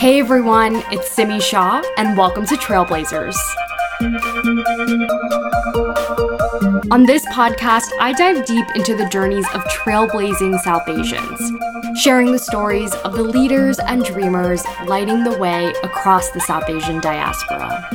Hey everyone, it's Simi Shah, and welcome to Trailblazers. On this podcast, I dive deep into the journeys of trailblazing South Asians, sharing the stories of the leaders and dreamers lighting the way across the South Asian diaspora.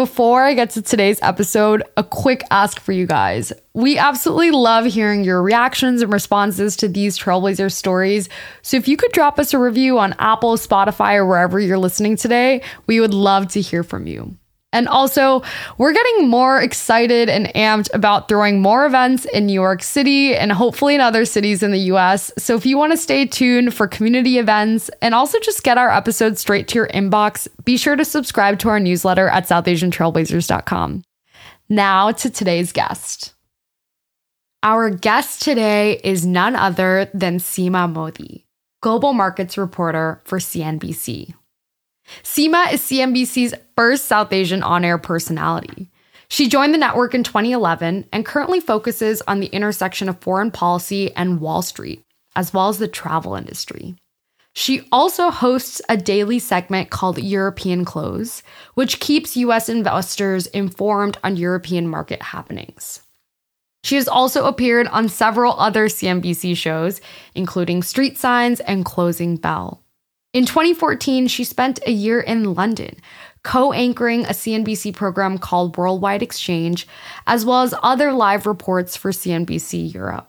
Before I get to today's episode, a quick ask for you guys. We absolutely love hearing your reactions and responses to these Trailblazer stories. So if you could drop us a review on Apple, Spotify, or wherever you're listening today, we would love to hear from you. And also, we're getting more excited and amped about throwing more events in New York City and hopefully in other cities in the US. So if you want to stay tuned for community events and also just get our episodes straight to your inbox, be sure to subscribe to our newsletter at southasiantrailblazers.com. Now to today's guest. Our guest today is none other than Seema Modi, global markets reporter for CNBC. Seema is CNBC's first South Asian on air personality. She joined the network in 2011 and currently focuses on the intersection of foreign policy and Wall Street, as well as the travel industry. She also hosts a daily segment called European Close, which keeps US investors informed on European market happenings. She has also appeared on several other CNBC shows, including Street Signs and Closing Bell. In 2014, she spent a year in London, co anchoring a CNBC program called Worldwide Exchange, as well as other live reports for CNBC Europe.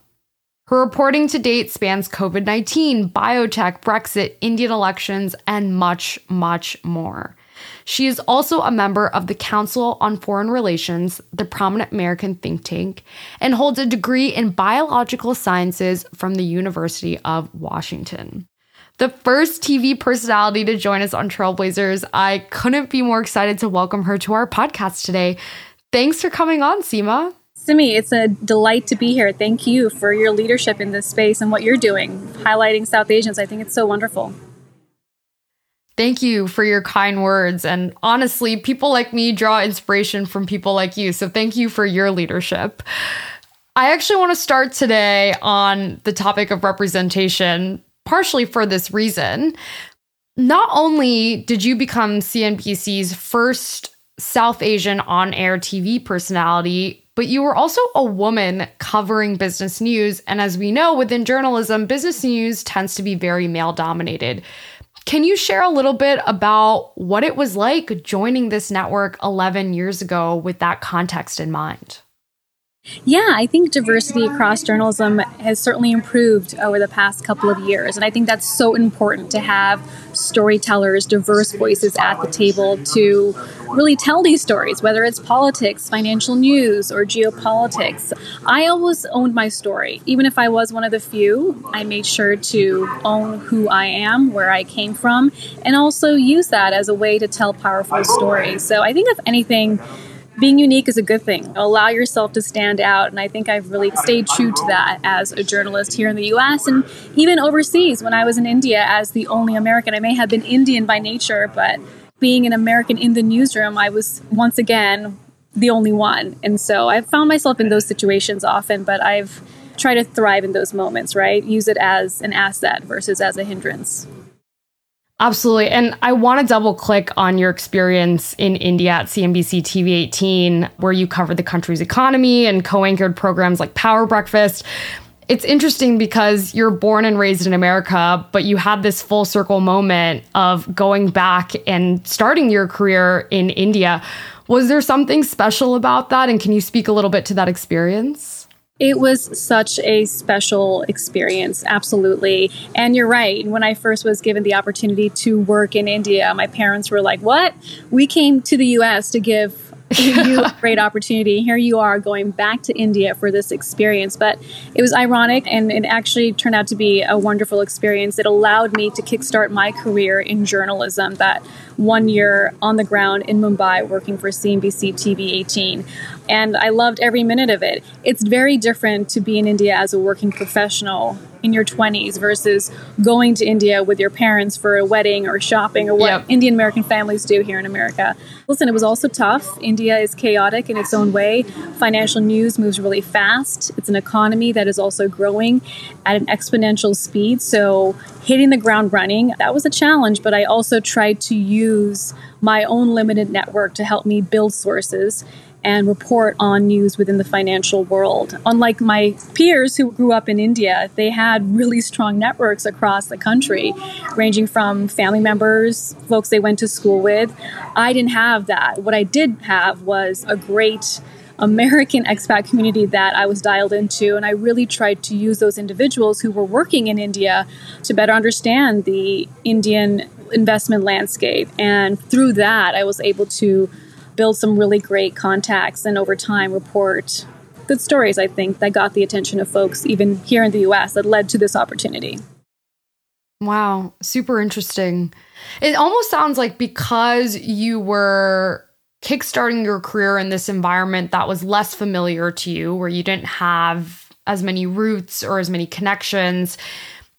Her reporting to date spans COVID 19, biotech, Brexit, Indian elections, and much, much more. She is also a member of the Council on Foreign Relations, the prominent American think tank, and holds a degree in biological sciences from the University of Washington the first TV personality to join us on Trailblazers. I couldn't be more excited to welcome her to our podcast today. Thanks for coming on, Seema. Simi, it's a delight to be here. Thank you for your leadership in this space and what you're doing, highlighting South Asians. I think it's so wonderful. Thank you for your kind words. And honestly, people like me draw inspiration from people like you. So thank you for your leadership. I actually want to start today on the topic of representation partially for this reason. Not only did you become CNBC's first South Asian on air TV personality, but you were also a woman covering business news. And as we know, within journalism, business news tends to be very male dominated. Can you share a little bit about what it was like joining this network 11 years ago with that context in mind? Yeah, I think diversity across journalism has certainly improved over the past couple of years. And I think that's so important to have storytellers, diverse voices at the table to really tell these stories, whether it's politics, financial news, or geopolitics. I always owned my story. Even if I was one of the few, I made sure to own who I am, where I came from, and also use that as a way to tell powerful stories. So I think, if anything, being unique is a good thing. Allow yourself to stand out. And I think I've really stayed true to that as a journalist here in the US and even overseas when I was in India as the only American. I may have been Indian by nature, but being an American in the newsroom, I was once again the only one. And so I've found myself in those situations often, but I've tried to thrive in those moments, right? Use it as an asset versus as a hindrance. Absolutely. And I want to double click on your experience in India at CNBC TV 18, where you covered the country's economy and co anchored programs like Power Breakfast. It's interesting because you're born and raised in America, but you had this full circle moment of going back and starting your career in India. Was there something special about that? And can you speak a little bit to that experience? It was such a special experience, absolutely. And you're right. When I first was given the opportunity to work in India, my parents were like, What? We came to the US to give you a great opportunity. Here you are going back to India for this experience. But it was ironic and it actually turned out to be a wonderful experience. It allowed me to kickstart my career in journalism that one year on the ground in Mumbai working for CNBC TV 18. And I loved every minute of it. It's very different to be in India as a working professional in your 20s versus going to India with your parents for a wedding or shopping or what yep. Indian American families do here in America. Listen, it was also tough. India is chaotic in its own way. Financial news moves really fast. It's an economy that is also growing at an exponential speed. So, hitting the ground running, that was a challenge, but I also tried to use my own limited network to help me build sources and report on news within the financial world. Unlike my peers who grew up in India, they had really strong networks across the country, ranging from family members, folks they went to school with. I didn't have that. What I did have was a great American expat community that I was dialed into. And I really tried to use those individuals who were working in India to better understand the Indian investment landscape. And through that, I was able to build some really great contacts and over time report good stories, I think, that got the attention of folks even here in the US that led to this opportunity. Wow, super interesting. It almost sounds like because you were kickstarting your career in this environment that was less familiar to you, where you didn't have as many roots or as many connections,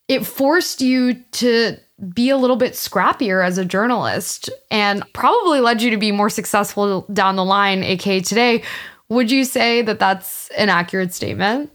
it forced you to be a little bit scrappier as a journalist and probably led you to be more successful down the line, aka today. Would you say that that's an accurate statement?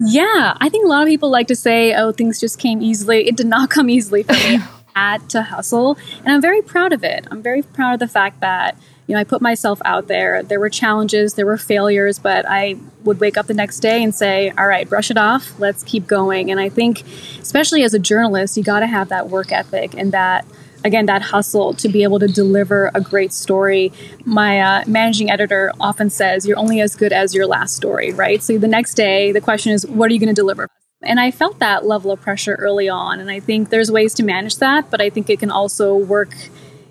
Yeah, I think a lot of people like to say, oh, things just came easily. It did not come easily for me. I had to hustle, and I'm very proud of it. I'm very proud of the fact that you know, I put myself out there. There were challenges, there were failures, but I would wake up the next day and say, all right, brush it off, let's keep going. And I think, especially as a journalist, you got to have that work ethic and that again that hustle to be able to deliver a great story my uh, managing editor often says you're only as good as your last story right so the next day the question is what are you going to deliver and i felt that level of pressure early on and i think there's ways to manage that but i think it can also work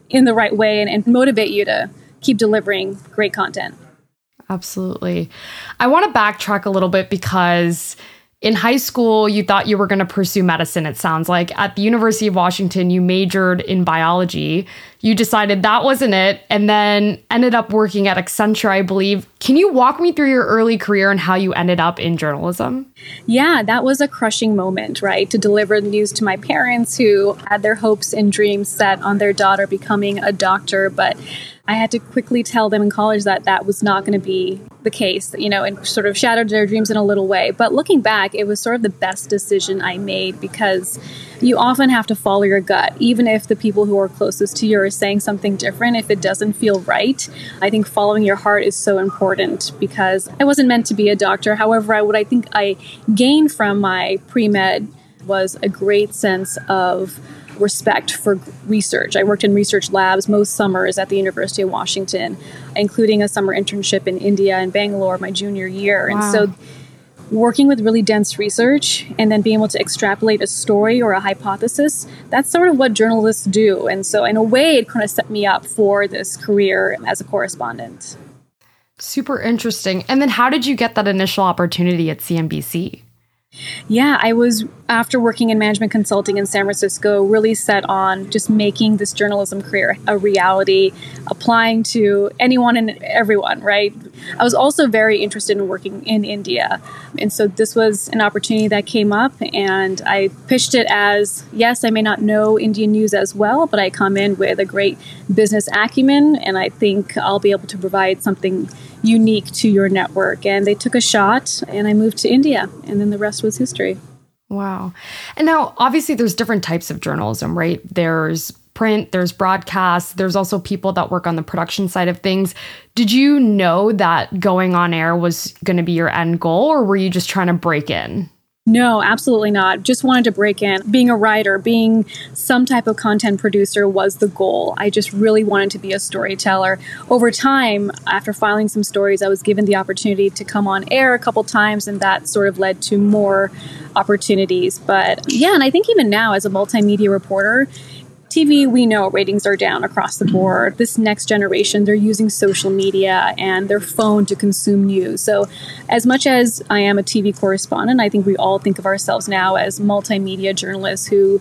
in the right way and, and motivate you to keep delivering great content. Absolutely. I want to backtrack a little bit because in high school, you thought you were going to pursue medicine, it sounds like. At the University of Washington, you majored in biology. You decided that wasn't it, and then ended up working at Accenture, I believe. Can you walk me through your early career and how you ended up in journalism? Yeah, that was a crushing moment, right? To deliver the news to my parents who had their hopes and dreams set on their daughter becoming a doctor, but I had to quickly tell them in college that that was not going to be the case, you know, and sort of shattered their dreams in a little way. But looking back, it was sort of the best decision I made because you often have to follow your gut, even if the people who are closest to you are saying something different, if it doesn't feel right. I think following your heart is so important because I wasn't meant to be a doctor. However, I, what I think I gained from my pre med was a great sense of respect for research. I worked in research labs most summers at the University of Washington, including a summer internship in India and Bangalore my junior year. Wow. And so working with really dense research and then being able to extrapolate a story or a hypothesis, that's sort of what journalists do. And so, in a way, it kind of set me up for this career as a correspondent. Super interesting. And then, how did you get that initial opportunity at CNBC? Yeah, I was, after working in management consulting in San Francisco, really set on just making this journalism career a reality, applying to anyone and everyone, right? I was also very interested in working in India. And so this was an opportunity that came up, and I pitched it as yes, I may not know Indian news as well, but I come in with a great business acumen, and I think I'll be able to provide something unique to your network. And they took a shot, and I moved to India, and then the rest was history. Wow. And now, obviously, there's different types of journalism, right? There's print, there's broadcast, there's also people that work on the production side of things. Did you know that going on air was going to be your end goal, or were you just trying to break in? No, absolutely not. Just wanted to break in. Being a writer, being some type of content producer was the goal. I just really wanted to be a storyteller. Over time, after filing some stories, I was given the opportunity to come on air a couple times, and that sort of led to more opportunities. But yeah, and I think even now, as a multimedia reporter, TV, we know ratings are down across the board. This next generation, they're using social media and their phone to consume news. So, as much as I am a TV correspondent, I think we all think of ourselves now as multimedia journalists who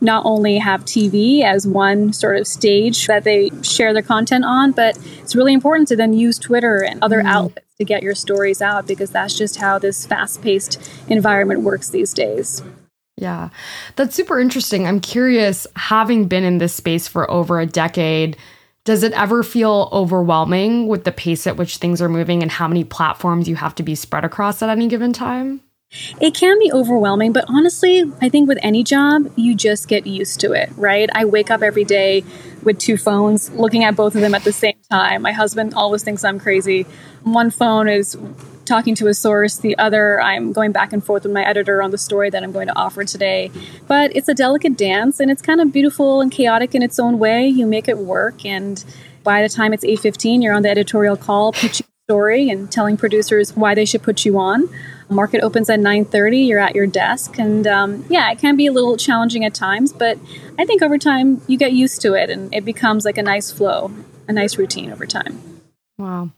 not only have TV as one sort of stage that they share their content on, but it's really important to then use Twitter and other mm. outlets to get your stories out because that's just how this fast paced environment works these days. Yeah, that's super interesting. I'm curious, having been in this space for over a decade, does it ever feel overwhelming with the pace at which things are moving and how many platforms you have to be spread across at any given time? It can be overwhelming, but honestly, I think with any job, you just get used to it, right? I wake up every day with two phones, looking at both of them at the same time. My husband always thinks I'm crazy. One phone is talking to a source, the other, I'm going back and forth with my editor on the story that I'm going to offer today. But it's a delicate dance and it's kind of beautiful and chaotic in its own way. You make it work and by the time it's 8:15, you're on the editorial call pitching story and telling producers why they should put you on. Market opens at 9:30. You're at your desk, and um, yeah, it can be a little challenging at times, but I think over time you get used to it, and it becomes like a nice flow, a nice routine over time. Wow.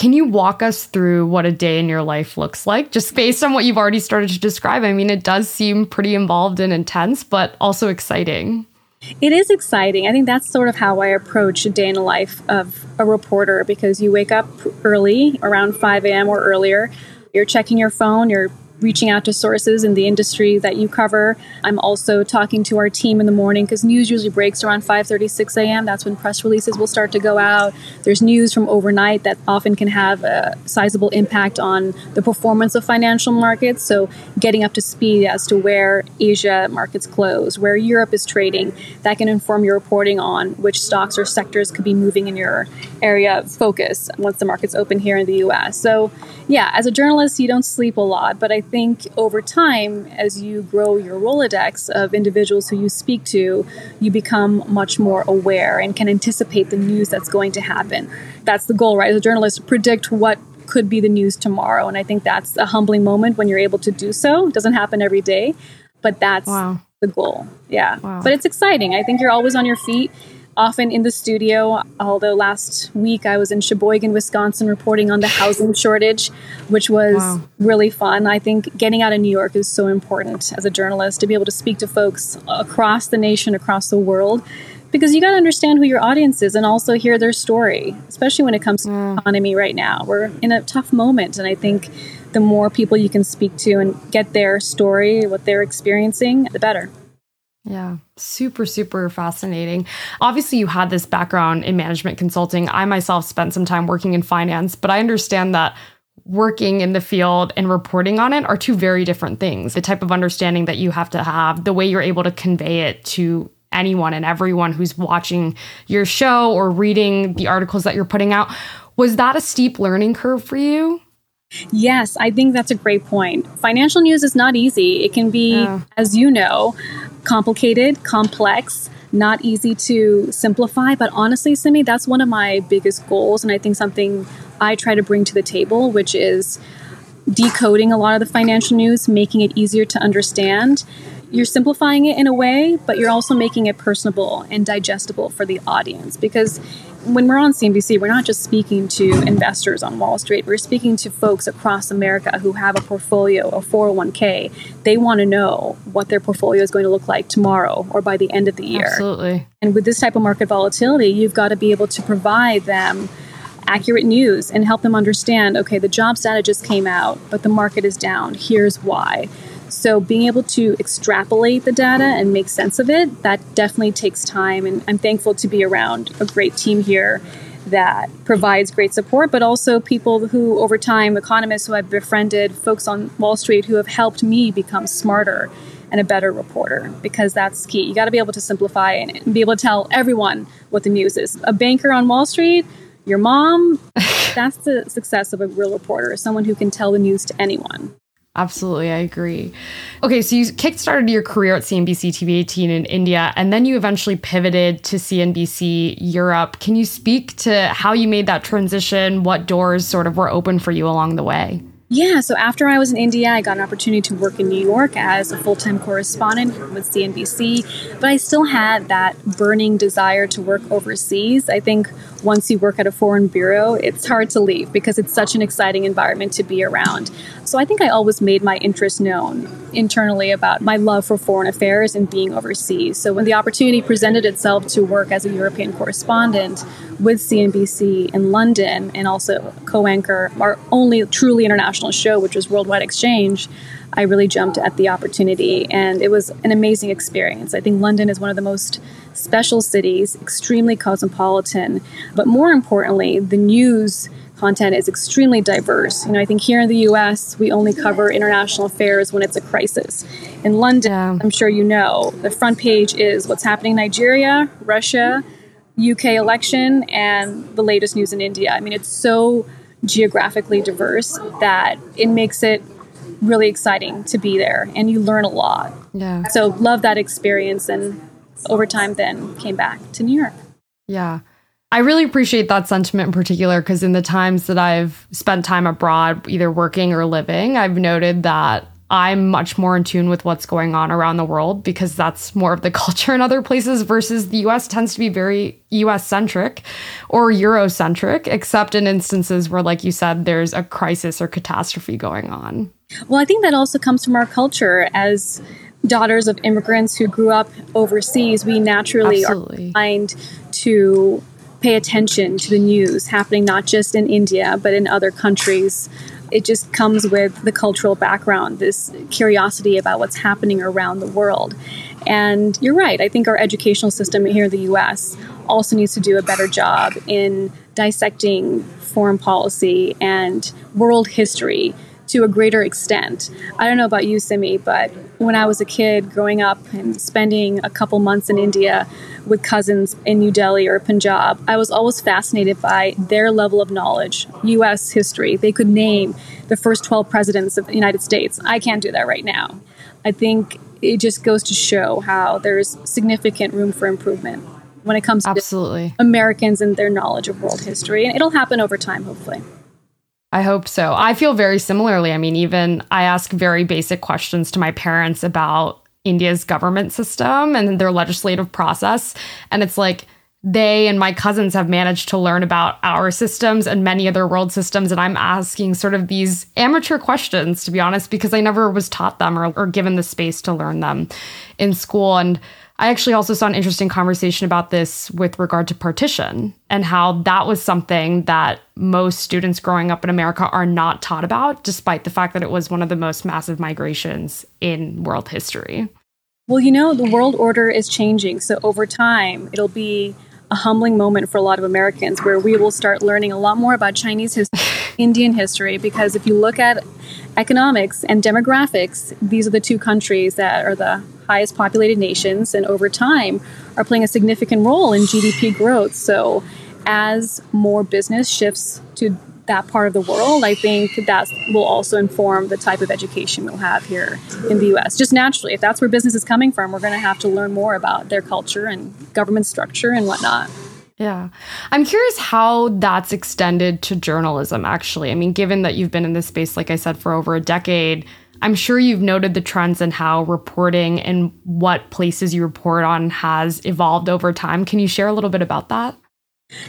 Can you walk us through what a day in your life looks like, just based on what you've already started to describe? I mean, it does seem pretty involved and intense, but also exciting. It is exciting. I think that's sort of how I approach a day in the life of a reporter because you wake up early, around 5 a.m. or earlier. You're checking your phone, you're reaching out to sources in the industry that you cover. I'm also talking to our team in the morning because news usually breaks around 5:30, 6 a.m. That's when press releases will start to go out. There's news from overnight that often can have a sizable impact on the performance of financial markets. So getting up to speed as to where Asia markets close, where Europe is trading, that can inform your reporting on which stocks or sectors could be moving in your area of focus once the markets open here in the US. So, yeah, as a journalist, you don't sleep a lot, but I think over time, as you grow your Rolodex of individuals who you speak to, you become much more aware and can anticipate the news that's going to happen. That's the goal, right? As a journalist, predict what could be the news tomorrow. And I think that's a humbling moment when you're able to do so. It doesn't happen every day, but that's wow. the goal. Yeah. Wow. But it's exciting. I think you're always on your feet often in the studio. Although last week I was in Sheboygan, Wisconsin, reporting on the housing shortage, which was wow. really fun. I think getting out of New York is so important as a journalist to be able to speak to folks across the nation, across the world. Because you got to understand who your audience is and also hear their story, especially when it comes to mm. economy right now. We're in a tough moment, and I think the more people you can speak to and get their story, what they're experiencing, the better. Yeah, super, super fascinating. Obviously, you had this background in management consulting. I myself spent some time working in finance, but I understand that working in the field and reporting on it are two very different things. The type of understanding that you have to have, the way you're able to convey it to anyone and everyone who's watching your show or reading the articles that you're putting out. Was that a steep learning curve for you? Yes, I think that's a great point. Financial news is not easy. It can be, yeah. as you know, complicated, complex, not easy to simplify. But honestly, Simi, that's one of my biggest goals. And I think something I try to bring to the table, which is decoding a lot of the financial news, making it easier to understand. You're simplifying it in a way, but you're also making it personable and digestible for the audience because when we're on CNBC, we're not just speaking to investors on Wall Street. We're speaking to folks across America who have a portfolio, a 401k. They want to know what their portfolio is going to look like tomorrow or by the end of the year. Absolutely. And with this type of market volatility, you've got to be able to provide them accurate news and help them understand okay, the jobs data just came out, but the market is down. Here's why. So being able to extrapolate the data and make sense of it, that definitely takes time. And I'm thankful to be around a great team here that provides great support, but also people who, over time, economists who I've befriended, folks on Wall Street who have helped me become smarter and a better reporter because that's key. You got to be able to simplify and be able to tell everyone what the news is. A banker on Wall Street, your mom, that's the success of a real reporter, someone who can tell the news to anyone. Absolutely, I agree. Okay, so you kickstarted your career at CNBC TV 18 in India, and then you eventually pivoted to CNBC Europe. Can you speak to how you made that transition? What doors sort of were open for you along the way? Yeah, so after I was in India, I got an opportunity to work in New York as a full time correspondent with CNBC, but I still had that burning desire to work overseas. I think once you work at a foreign bureau, it's hard to leave because it's such an exciting environment to be around. So I think I always made my interest known internally about my love for foreign affairs and being overseas. So when the opportunity presented itself to work as a European correspondent with CNBC in London and also co anchor our only truly international show, which was Worldwide Exchange, I really jumped at the opportunity and it was an amazing experience. I think London is one of the most special cities, extremely cosmopolitan, but more importantly, the news content is extremely diverse. You know, I think here in the US, we only cover international affairs when it's a crisis. In London, yeah. I'm sure you know, the front page is what's happening in Nigeria, Russia, UK election, and the latest news in India. I mean, it's so geographically diverse that it makes it really exciting to be there and you learn a lot. Yeah. So love that experience and over time then came back to New York. Yeah. I really appreciate that sentiment in particular because in the times that I've spent time abroad, either working or living, I've noted that I'm much more in tune with what's going on around the world because that's more of the culture in other places versus the US tends to be very US centric or Eurocentric, except in instances where, like you said, there's a crisis or catastrophe going on. Well, I think that also comes from our culture as daughters of immigrants who grew up overseas. We naturally Absolutely. are inclined to pay attention to the news happening not just in India, but in other countries. It just comes with the cultural background, this curiosity about what's happening around the world. And you're right, I think our educational system here in the US also needs to do a better job in dissecting foreign policy and world history to a greater extent. I don't know about you, Simi, but when I was a kid growing up and spending a couple months in India with cousins in New Delhi or Punjab, I was always fascinated by their level of knowledge, US history. They could name the first 12 presidents of the United States. I can't do that right now. I think it just goes to show how there's significant room for improvement when it comes Absolutely. to Americans and their knowledge of world history. And it'll happen over time, hopefully. I hope so. I feel very similarly. I mean, even I ask very basic questions to my parents about India's government system and their legislative process. And it's like, they and my cousins have managed to learn about our systems and many other world systems. And I'm asking sort of these amateur questions, to be honest, because I never was taught them or, or given the space to learn them in school. And I actually also saw an interesting conversation about this with regard to partition and how that was something that most students growing up in America are not taught about, despite the fact that it was one of the most massive migrations in world history. Well, you know, the world order is changing. So over time, it'll be a humbling moment for a lot of Americans where we will start learning a lot more about Chinese history, Indian history, because if you look at economics and demographics, these are the two countries that are the highest populated nations and over time are playing a significant role in GDP growth. So as more business shifts to that part of the world, I think that will also inform the type of education we'll have here in the US. Just naturally, if that's where business is coming from, we're going to have to learn more about their culture and government structure and whatnot. Yeah. I'm curious how that's extended to journalism, actually. I mean, given that you've been in this space, like I said, for over a decade, I'm sure you've noted the trends in how reporting and what places you report on has evolved over time. Can you share a little bit about that?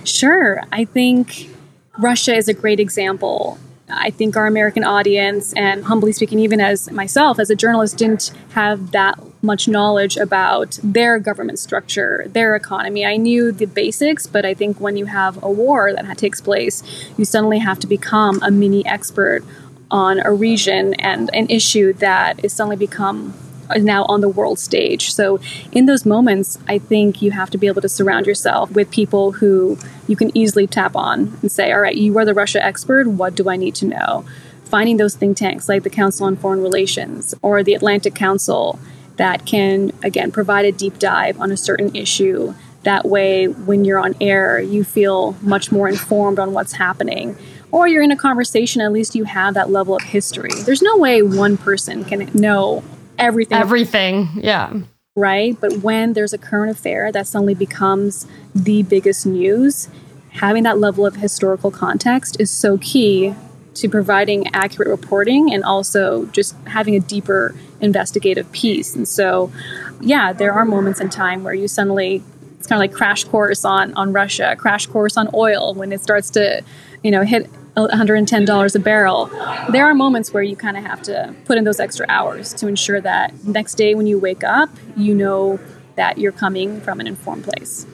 Sure. I think Russia is a great example. I think our American audience, and humbly speaking, even as myself as a journalist, didn't have that much knowledge about their government structure, their economy. I knew the basics, but I think when you have a war that takes place, you suddenly have to become a mini expert on a region and an issue that is suddenly become uh, now on the world stage. So, in those moments, I think you have to be able to surround yourself with people who you can easily tap on and say, All right, you are the Russia expert. What do I need to know? Finding those think tanks like the Council on Foreign Relations or the Atlantic Council that can, again, provide a deep dive on a certain issue. That way, when you're on air, you feel much more informed on what's happening or you're in a conversation, at least you have that level of history. There's no way one person can know everything. Everything, yeah. Right? But when there's a current affair that suddenly becomes the biggest news, having that level of historical context is so key to providing accurate reporting and also just having a deeper investigative piece. And so, yeah, there are moments in time where you suddenly It's kind of like crash course on on Russia, crash course on oil when it starts to, you know, hit $110 a barrel. There are moments where you kind of have to put in those extra hours to ensure that next day when you wake up, you know that you're coming from an informed place.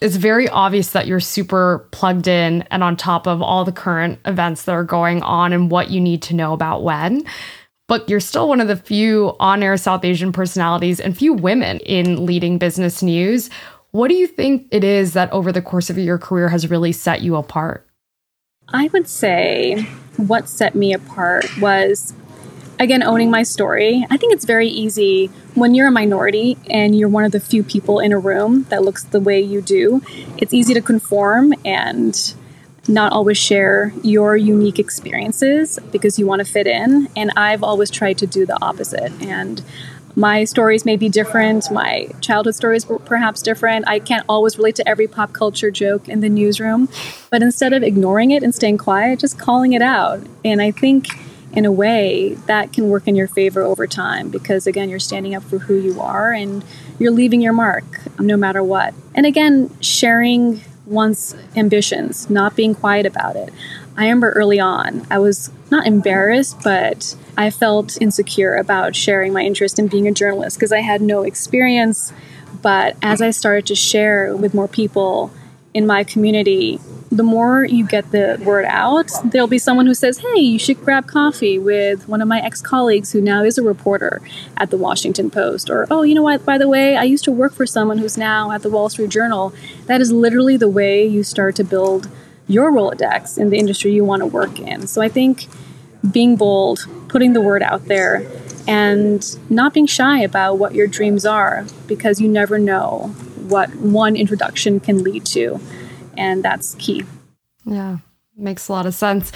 It's very obvious that you're super plugged in and on top of all the current events that are going on and what you need to know about when. But you're still one of the few on air South Asian personalities and few women in leading business news. What do you think it is that over the course of your career has really set you apart? I would say what set me apart was, again, owning my story. I think it's very easy when you're a minority and you're one of the few people in a room that looks the way you do. It's easy to conform and not always share your unique experiences because you want to fit in. And I've always tried to do the opposite. And my stories may be different. My childhood stories were perhaps different. I can't always relate to every pop culture joke in the newsroom. But instead of ignoring it and staying quiet, just calling it out. And I think in a way that can work in your favor over time because again you're standing up for who you are and you're leaving your mark no matter what and again sharing one's ambitions not being quiet about it i remember early on i was not embarrassed but I felt insecure about sharing my interest in being a journalist because I had no experience. But as I started to share with more people in my community, the more you get the word out, there'll be someone who says, Hey, you should grab coffee with one of my ex colleagues who now is a reporter at the Washington Post. Or, Oh, you know what? By the way, I used to work for someone who's now at the Wall Street Journal. That is literally the way you start to build your Rolodex in the industry you want to work in. So I think being bold, putting the word out there, and not being shy about what your dreams are because you never know what one introduction can lead to. And that's key. Yeah, makes a lot of sense.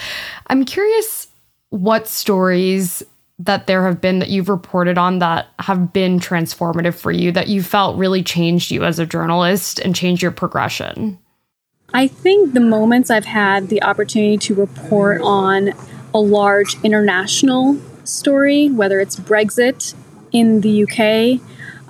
I'm curious what stories that there have been that you've reported on that have been transformative for you, that you felt really changed you as a journalist and changed your progression? I think the moments I've had the opportunity to report on a large international story, whether it's Brexit in the UK,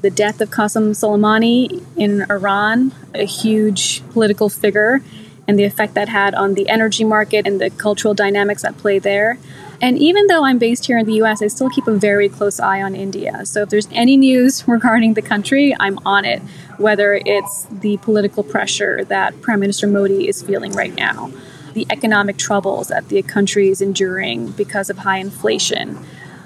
the death of Qasem Soleimani in Iran, a huge political figure, and the effect that had on the energy market and the cultural dynamics at play there. And even though I'm based here in the US, I still keep a very close eye on India. So if there's any news regarding the country, I'm on it, whether it's the political pressure that Prime Minister Modi is feeling right now the economic troubles that the country is enduring because of high inflation.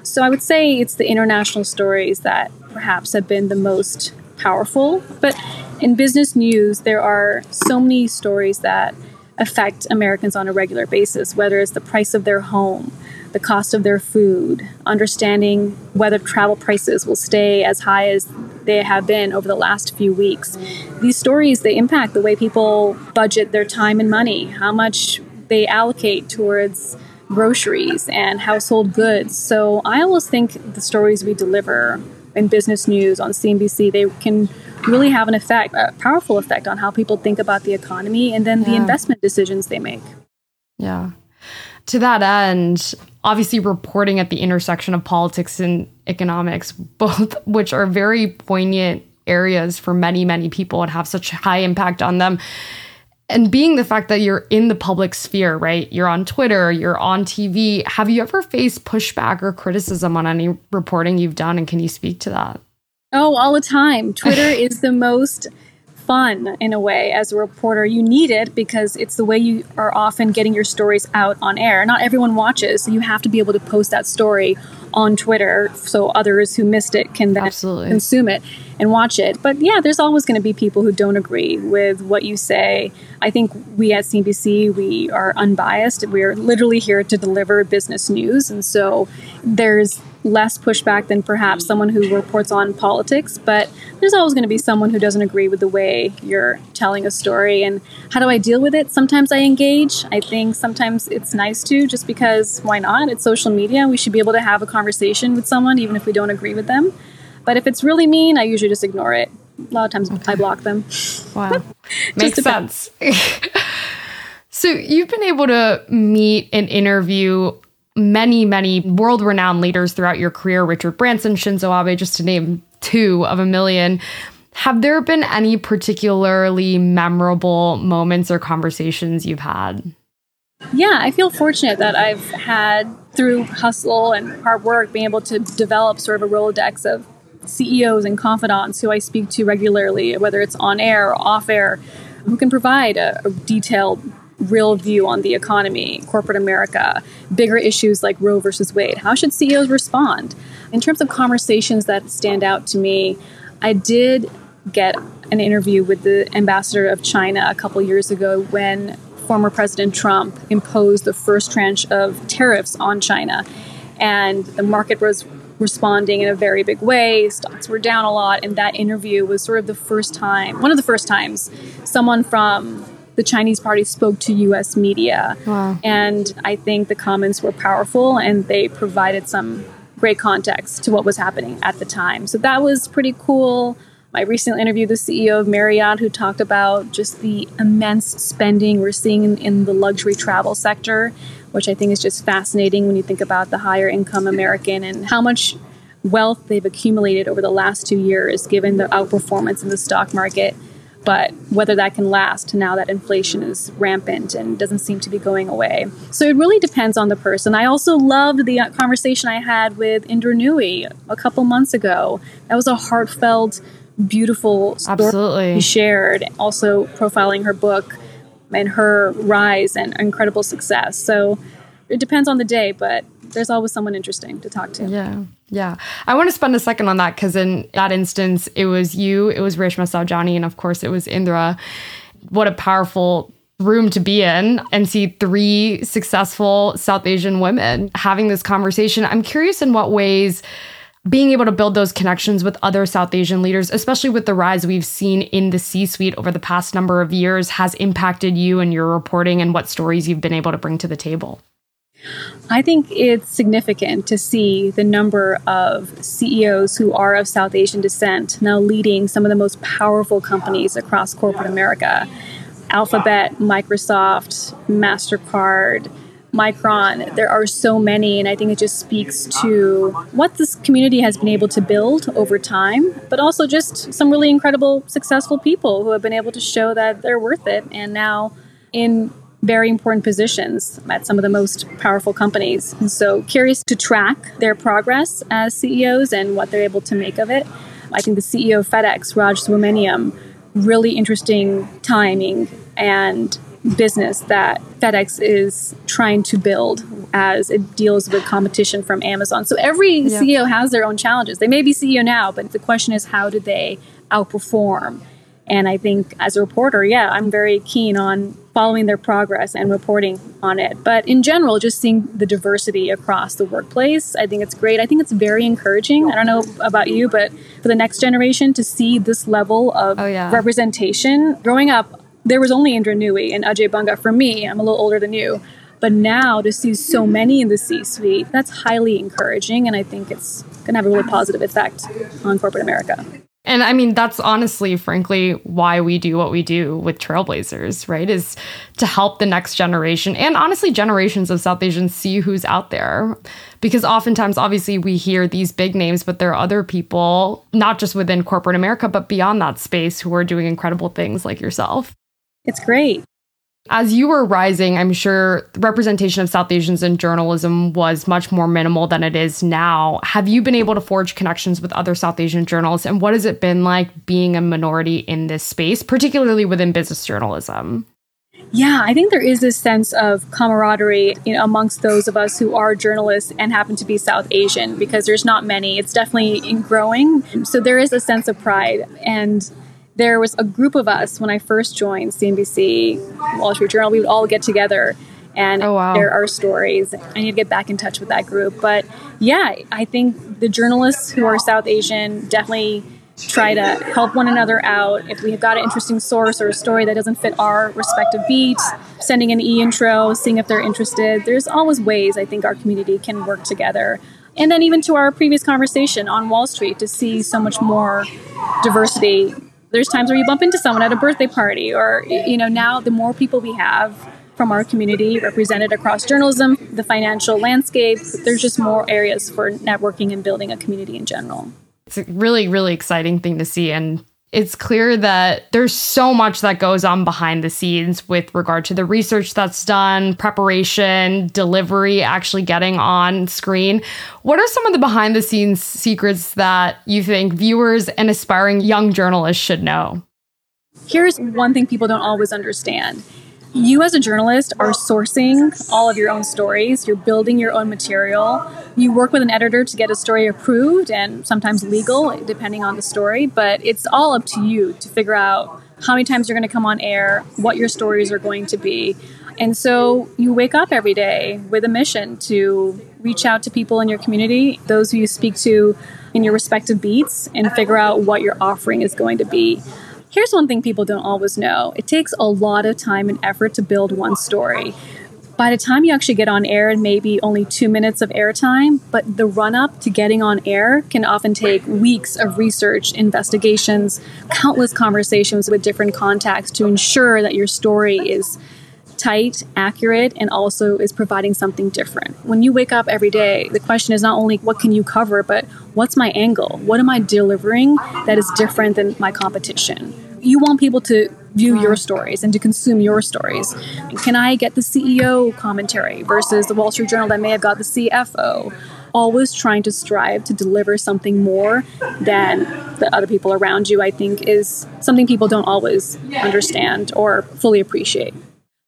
So I would say it's the international stories that perhaps have been the most powerful. But in business news, there are so many stories that affect Americans on a regular basis, whether it's the price of their home, the cost of their food, understanding whether travel prices will stay as high as they have been over the last few weeks. These stories they impact the way people budget their time and money, how much they allocate towards groceries and household goods. So I always think the stories we deliver in business news on CNBC they can really have an effect, a powerful effect on how people think about the economy and then yeah. the investment decisions they make. Yeah. To that end, obviously reporting at the intersection of politics and economics, both which are very poignant areas for many, many people and have such high impact on them. And being the fact that you're in the public sphere, right? You're on Twitter, you're on TV. Have you ever faced pushback or criticism on any reporting you've done? And can you speak to that? Oh, all the time. Twitter is the most fun in a way as a reporter. You need it because it's the way you are often getting your stories out on air. Not everyone watches, so you have to be able to post that story on Twitter so others who missed it can then Absolutely. consume it and watch it. But yeah, there's always going to be people who don't agree with what you say. I think we at CBC, we are unbiased. We are literally here to deliver business news. And so there's less pushback than perhaps someone who reports on politics, but there's always going to be someone who doesn't agree with the way you're telling a story. And how do I deal with it? Sometimes I engage. I think sometimes it's nice to, just because why not? It's social media. We should be able to have a conversation with someone, even if we don't agree with them. But if it's really mean, I usually just ignore it. A lot of times okay. I block them. Wow. Makes sense. so you've been able to meet and interview many, many world renowned leaders throughout your career Richard Branson, Shinzo Abe, just to name two of a million. Have there been any particularly memorable moments or conversations you've had? Yeah, I feel fortunate that I've had, through hustle and hard work, being able to develop sort of a Rolodex of CEOs and confidants who I speak to regularly, whether it's on air or off air, who can provide a, a detailed real view on the economy, corporate America, bigger issues like Roe versus Wade. How should CEOs respond? In terms of conversations that stand out to me, I did get an interview with the ambassador of China a couple years ago when former President Trump imposed the first tranche of tariffs on China. And the market was responding in a very big way. Stocks were down a lot. And that interview was sort of the first time, one of the first times, someone from the Chinese party spoke to US media. Wow. And I think the comments were powerful and they provided some great context to what was happening at the time. So that was pretty cool. I recently interviewed the CEO of Marriott who talked about just the immense spending we're seeing in, in, the luxury travel sector, which I think is just fascinating when you think about the higher income American and how much wealth they've accumulated over the last two years, given the outperformance in the stock market. But whether that can last now that inflation is rampant and doesn't seem to be going away. So it really depends on the person. I also loved the uh, conversation I had with Indra Nooyi a couple months ago. That was a heartfelt beautiful story Absolutely. shared, also profiling her book and her rise and incredible success. So it depends on the day, but there's always someone interesting to talk to. Yeah. Yeah. I want to spend a second on that because in that instance, it was you, it was Reshma Saujani, and of course it was Indra. What a powerful room to be in and see three successful South Asian women having this conversation. I'm curious in what ways being able to build those connections with other South Asian leaders, especially with the rise we've seen in the C suite over the past number of years, has impacted you and your reporting and what stories you've been able to bring to the table? I think it's significant to see the number of CEOs who are of South Asian descent now leading some of the most powerful companies across corporate America Alphabet, Microsoft, MasterCard, Micron, there are so many, and I think it just speaks to what this community has been able to build over time, but also just some really incredible, successful people who have been able to show that they're worth it and now in very important positions at some of the most powerful companies. And so, curious to track their progress as CEOs and what they're able to make of it. I think the CEO of FedEx, Raj Subramaniam, really interesting timing and business that FedEx is trying to build as it deals with competition from Amazon. So every yeah. CEO has their own challenges. They may be CEO now, but the question is how do they outperform? And I think as a reporter, yeah, I'm very keen on following their progress and reporting on it. But in general, just seeing the diversity across the workplace, I think it's great. I think it's very encouraging. I don't know about you, but for the next generation to see this level of oh, yeah. representation. Growing up, there was only Indra Nooyi and Ajay Banga for me. I'm a little older than you. But now to see so many in the C suite, that's highly encouraging. And I think it's going to have a really positive effect on corporate America. And I mean, that's honestly, frankly, why we do what we do with Trailblazers, right? Is to help the next generation and honestly, generations of South Asians see who's out there. Because oftentimes, obviously, we hear these big names, but there are other people, not just within corporate America, but beyond that space who are doing incredible things like yourself. It's great. As you were rising, I'm sure representation of South Asians in journalism was much more minimal than it is now. Have you been able to forge connections with other South Asian journalists? And what has it been like being a minority in this space, particularly within business journalism? Yeah, I think there is this sense of camaraderie you know, amongst those of us who are journalists and happen to be South Asian because there's not many. It's definitely growing. So there is a sense of pride. And there was a group of us when I first joined CNBC, Wall Street Journal. We would all get together and oh, wow. share our stories. I need to get back in touch with that group. But yeah, I think the journalists who are South Asian definitely try to help one another out. If we've got an interesting source or a story that doesn't fit our respective beat, sending an e intro, seeing if they're interested. There's always ways I think our community can work together. And then even to our previous conversation on Wall Street to see so much more diversity there's times where you bump into someone at a birthday party or you know now the more people we have from our community represented across journalism the financial landscape there's just more areas for networking and building a community in general. It's a really really exciting thing to see and it's clear that there's so much that goes on behind the scenes with regard to the research that's done, preparation, delivery, actually getting on screen. What are some of the behind the scenes secrets that you think viewers and aspiring young journalists should know? Here's one thing people don't always understand you as a journalist are sourcing all of your own stories. You're building your own material. You work with an editor to get a story approved and sometimes legal depending on the story but it's all up to you to figure out how many times you're going to come on air what your stories are going to be. And so you wake up every day with a mission to reach out to people in your community those who you speak to in your respective beats and figure out what your offering is going to be Here's one thing people don't always know it takes a lot of time and effort to build one story. By the time you actually get on air, it may be only two minutes of airtime, but the run up to getting on air can often take weeks of research, investigations, countless conversations with different contacts to ensure that your story is tight, accurate, and also is providing something different. When you wake up every day, the question is not only what can you cover, but what's my angle? What am I delivering that is different than my competition? you want people to view your stories and to consume your stories. Can I get the CEO commentary versus the Wall Street Journal that may have got the CFO? Always trying to strive to deliver something more than the other people around you, I think, is something people don't always understand or fully appreciate.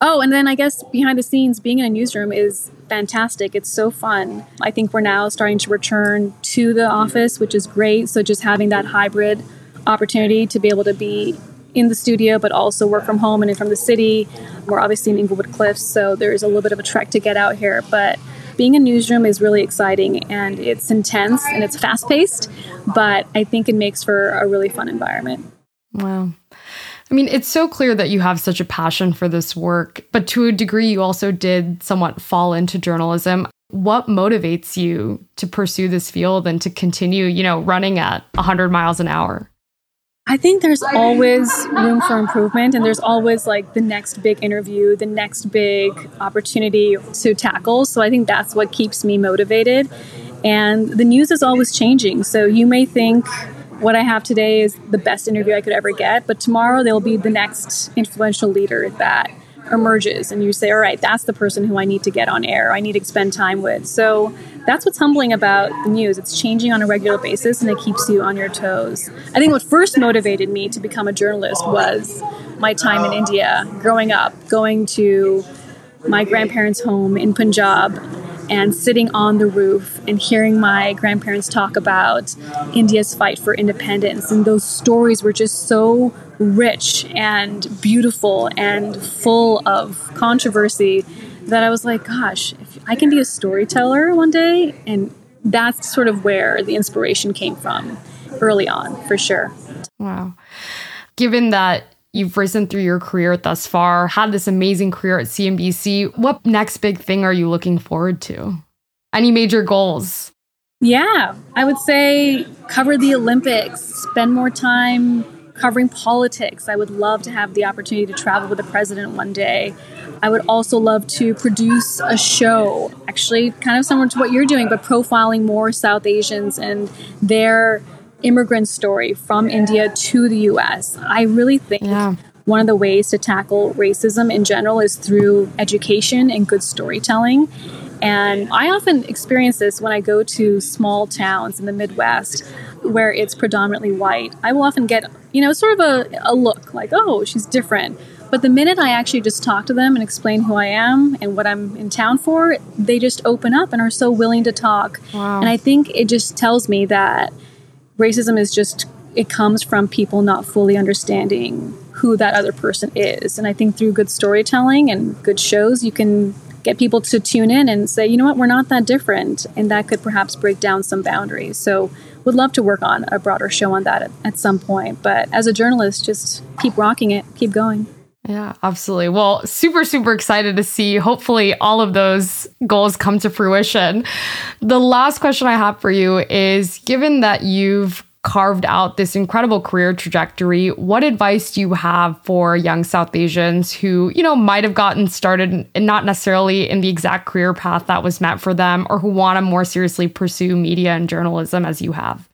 Oh, and then I guess behind the scenes, being in a newsroom is fantastic. It's so fun. I think we're now starting to return to the office, which is great. So just having that hybrid opportunity to be able to be in the studio, but also work from home and in from the city. We're obviously in Englewood Cliffs, so there's a little bit of a trek to get out here. But being in a newsroom is really exciting and it's intense and it's fast paced, but I think it makes for a really fun environment. Wow. I mean, it's so clear that you have such a passion for this work, but to a degree, you also did somewhat fall into journalism. What motivates you to pursue this field and to continue, you know, running at 100 miles an hour? I think there's always room for improvement, and there's always like the next big interview, the next big opportunity to tackle. So I think that's what keeps me motivated. And the news is always changing. So you may think what I have today is the best interview I could ever get, but tomorrow there'll be the next influential leader that emerges and you say, all right, that's the person who I need to get on air, I need to spend time with. So that's what's humbling about the news. It's changing on a regular basis and it keeps you on your toes. I think what first motivated me to become a journalist was my time in India, growing up, going to my grandparents' home in Punjab and sitting on the roof and hearing my grandparents talk about India's fight for independence. And those stories were just so rich and beautiful and full of controversy that I was like, gosh, if I can be a storyteller one day. And that's sort of where the inspiration came from early on, for sure. Wow. Given that you've risen through your career thus far, had this amazing career at CNBC. What next big thing are you looking forward to? Any major goals? Yeah, I would say cover the Olympics, spend more time covering politics. I would love to have the opportunity to travel with the president one day. I would also love to produce a show, actually, kind of similar to what you're doing, but profiling more South Asians and their immigrant story from India to the US. I really think yeah. one of the ways to tackle racism in general is through education and good storytelling. And I often experience this when I go to small towns in the Midwest where it's predominantly white. I will often get, you know, sort of a, a look like, oh, she's different. But the minute I actually just talk to them and explain who I am and what I'm in town for, they just open up and are so willing to talk. Wow. And I think it just tells me that racism is just it comes from people not fully understanding who that other person is. And I think through good storytelling and good shows, you can get people to tune in and say, you know what, we're not that different. And that could perhaps break down some boundaries. So, would love to work on a broader show on that at, at some point. But as a journalist, just keep rocking it, keep going. Yeah, absolutely. Well, super, super excited to see. Hopefully, all of those goals come to fruition. The last question I have for you is given that you've carved out this incredible career trajectory, what advice do you have for young South Asians who, you know, might have gotten started and not necessarily in the exact career path that was meant for them or who want to more seriously pursue media and journalism as you have?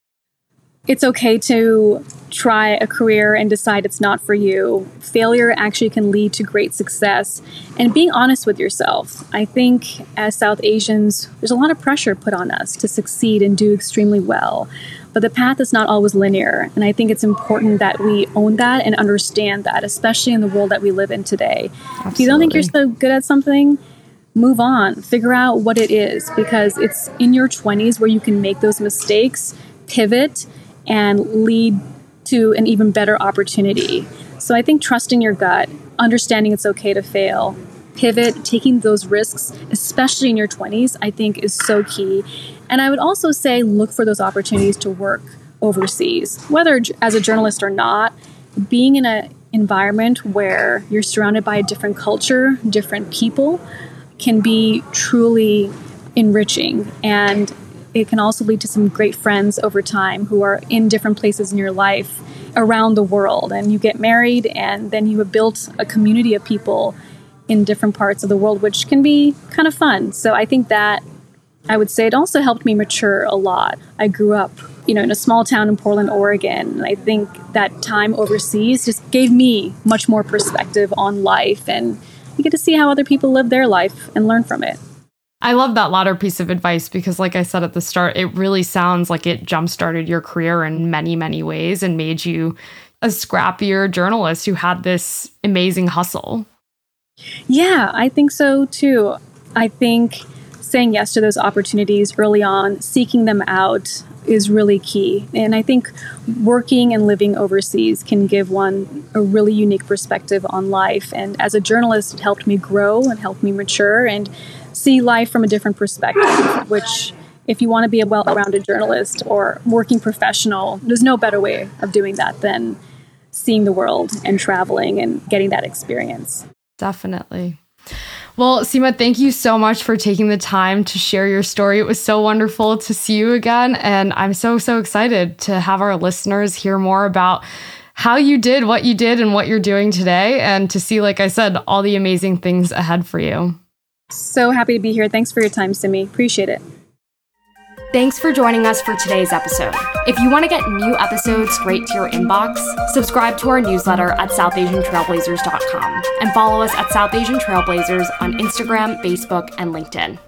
It's okay to try a career and decide it's not for you. Failure actually can lead to great success. And being honest with yourself. I think as South Asians, there's a lot of pressure put on us to succeed and do extremely well. But the path is not always linear. And I think it's important that we own that and understand that, especially in the world that we live in today. Absolutely. If you don't think you're so good at something, move on, figure out what it is, because it's in your 20s where you can make those mistakes, pivot, and lead to an even better opportunity. So I think trusting your gut, understanding it's okay to fail, pivot, taking those risks, especially in your 20s, I think is so key. And I would also say look for those opportunities to work overseas, whether as a journalist or not. Being in an environment where you're surrounded by a different culture, different people, can be truly enriching. And it can also lead to some great friends over time who are in different places in your life around the world. And you get married, and then you have built a community of people in different parts of the world, which can be kind of fun. So I think that I would say it also helped me mature a lot. I grew up, you know, in a small town in Portland, Oregon, and I think that time overseas just gave me much more perspective on life and you get to see how other people live their life and learn from it. I love that latter piece of advice because, like I said at the start, it really sounds like it jump started your career in many, many ways and made you a scrappier journalist who had this amazing hustle. Yeah, I think so too. I think saying yes to those opportunities early on, seeking them out is really key. And I think working and living overseas can give one a really unique perspective on life. And as a journalist, it helped me grow and helped me mature and see life from a different perspective, which if you want to be a well-rounded journalist or working professional, there's no better way of doing that than seeing the world and traveling and getting that experience. Definitely. Well, Seema, thank you so much for taking the time to share your story. It was so wonderful to see you again. And I'm so, so excited to have our listeners hear more about how you did what you did and what you're doing today, and to see, like I said, all the amazing things ahead for you. So happy to be here. Thanks for your time, Simi. Appreciate it. Thanks for joining us for today's episode. If you want to get new episodes straight to your inbox, subscribe to our newsletter at SouthAsianTrailblazers.com and follow us at South Asian Trailblazers on Instagram, Facebook, and LinkedIn.